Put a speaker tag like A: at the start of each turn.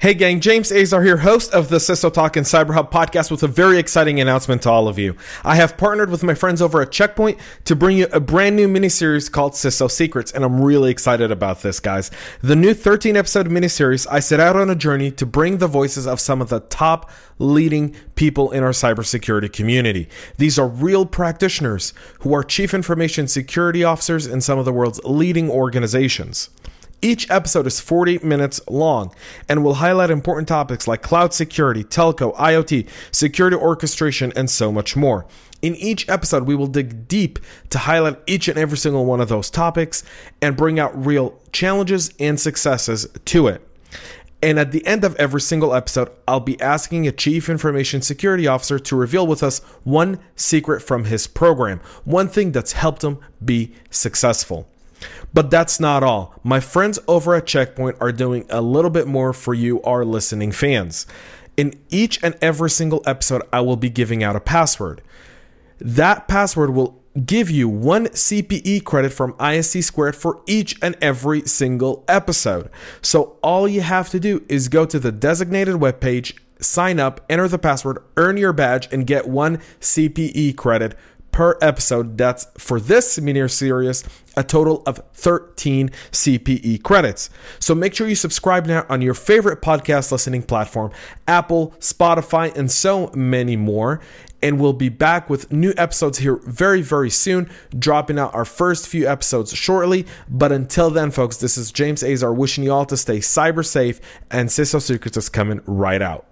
A: Hey gang, James Azar here, host of the CISO Talk and Cyber Hub podcast with a very exciting announcement to all of you. I have partnered with my friends over at Checkpoint to bring you a brand new miniseries called CISO Secrets, and I'm really excited about this, guys. The new 13 episode miniseries, I set out on a journey to bring the voices of some of the top leading people in our cybersecurity community. These are real practitioners who are chief information security officers in some of the world's leading organizations. Each episode is 40 minutes long and will highlight important topics like cloud security, telco, IoT, security orchestration, and so much more. In each episode, we will dig deep to highlight each and every single one of those topics and bring out real challenges and successes to it. And at the end of every single episode, I'll be asking a chief information security officer to reveal with us one secret from his program, one thing that's helped him be successful. But that's not all. My friends over at Checkpoint are doing a little bit more for you, our listening fans. In each and every single episode, I will be giving out a password. That password will give you one CPE credit from ISC squared for each and every single episode. So all you have to do is go to the designated webpage, sign up, enter the password, earn your badge, and get one CPE credit per episode. That's for this mini series, a total of 13 CPE credits. So make sure you subscribe now on your favorite podcast listening platform, Apple, Spotify, and so many more. And we'll be back with new episodes here very, very soon, dropping out our first few episodes shortly. But until then, folks, this is James Azar wishing you all to stay cyber safe, and CISO Secrets is coming right out.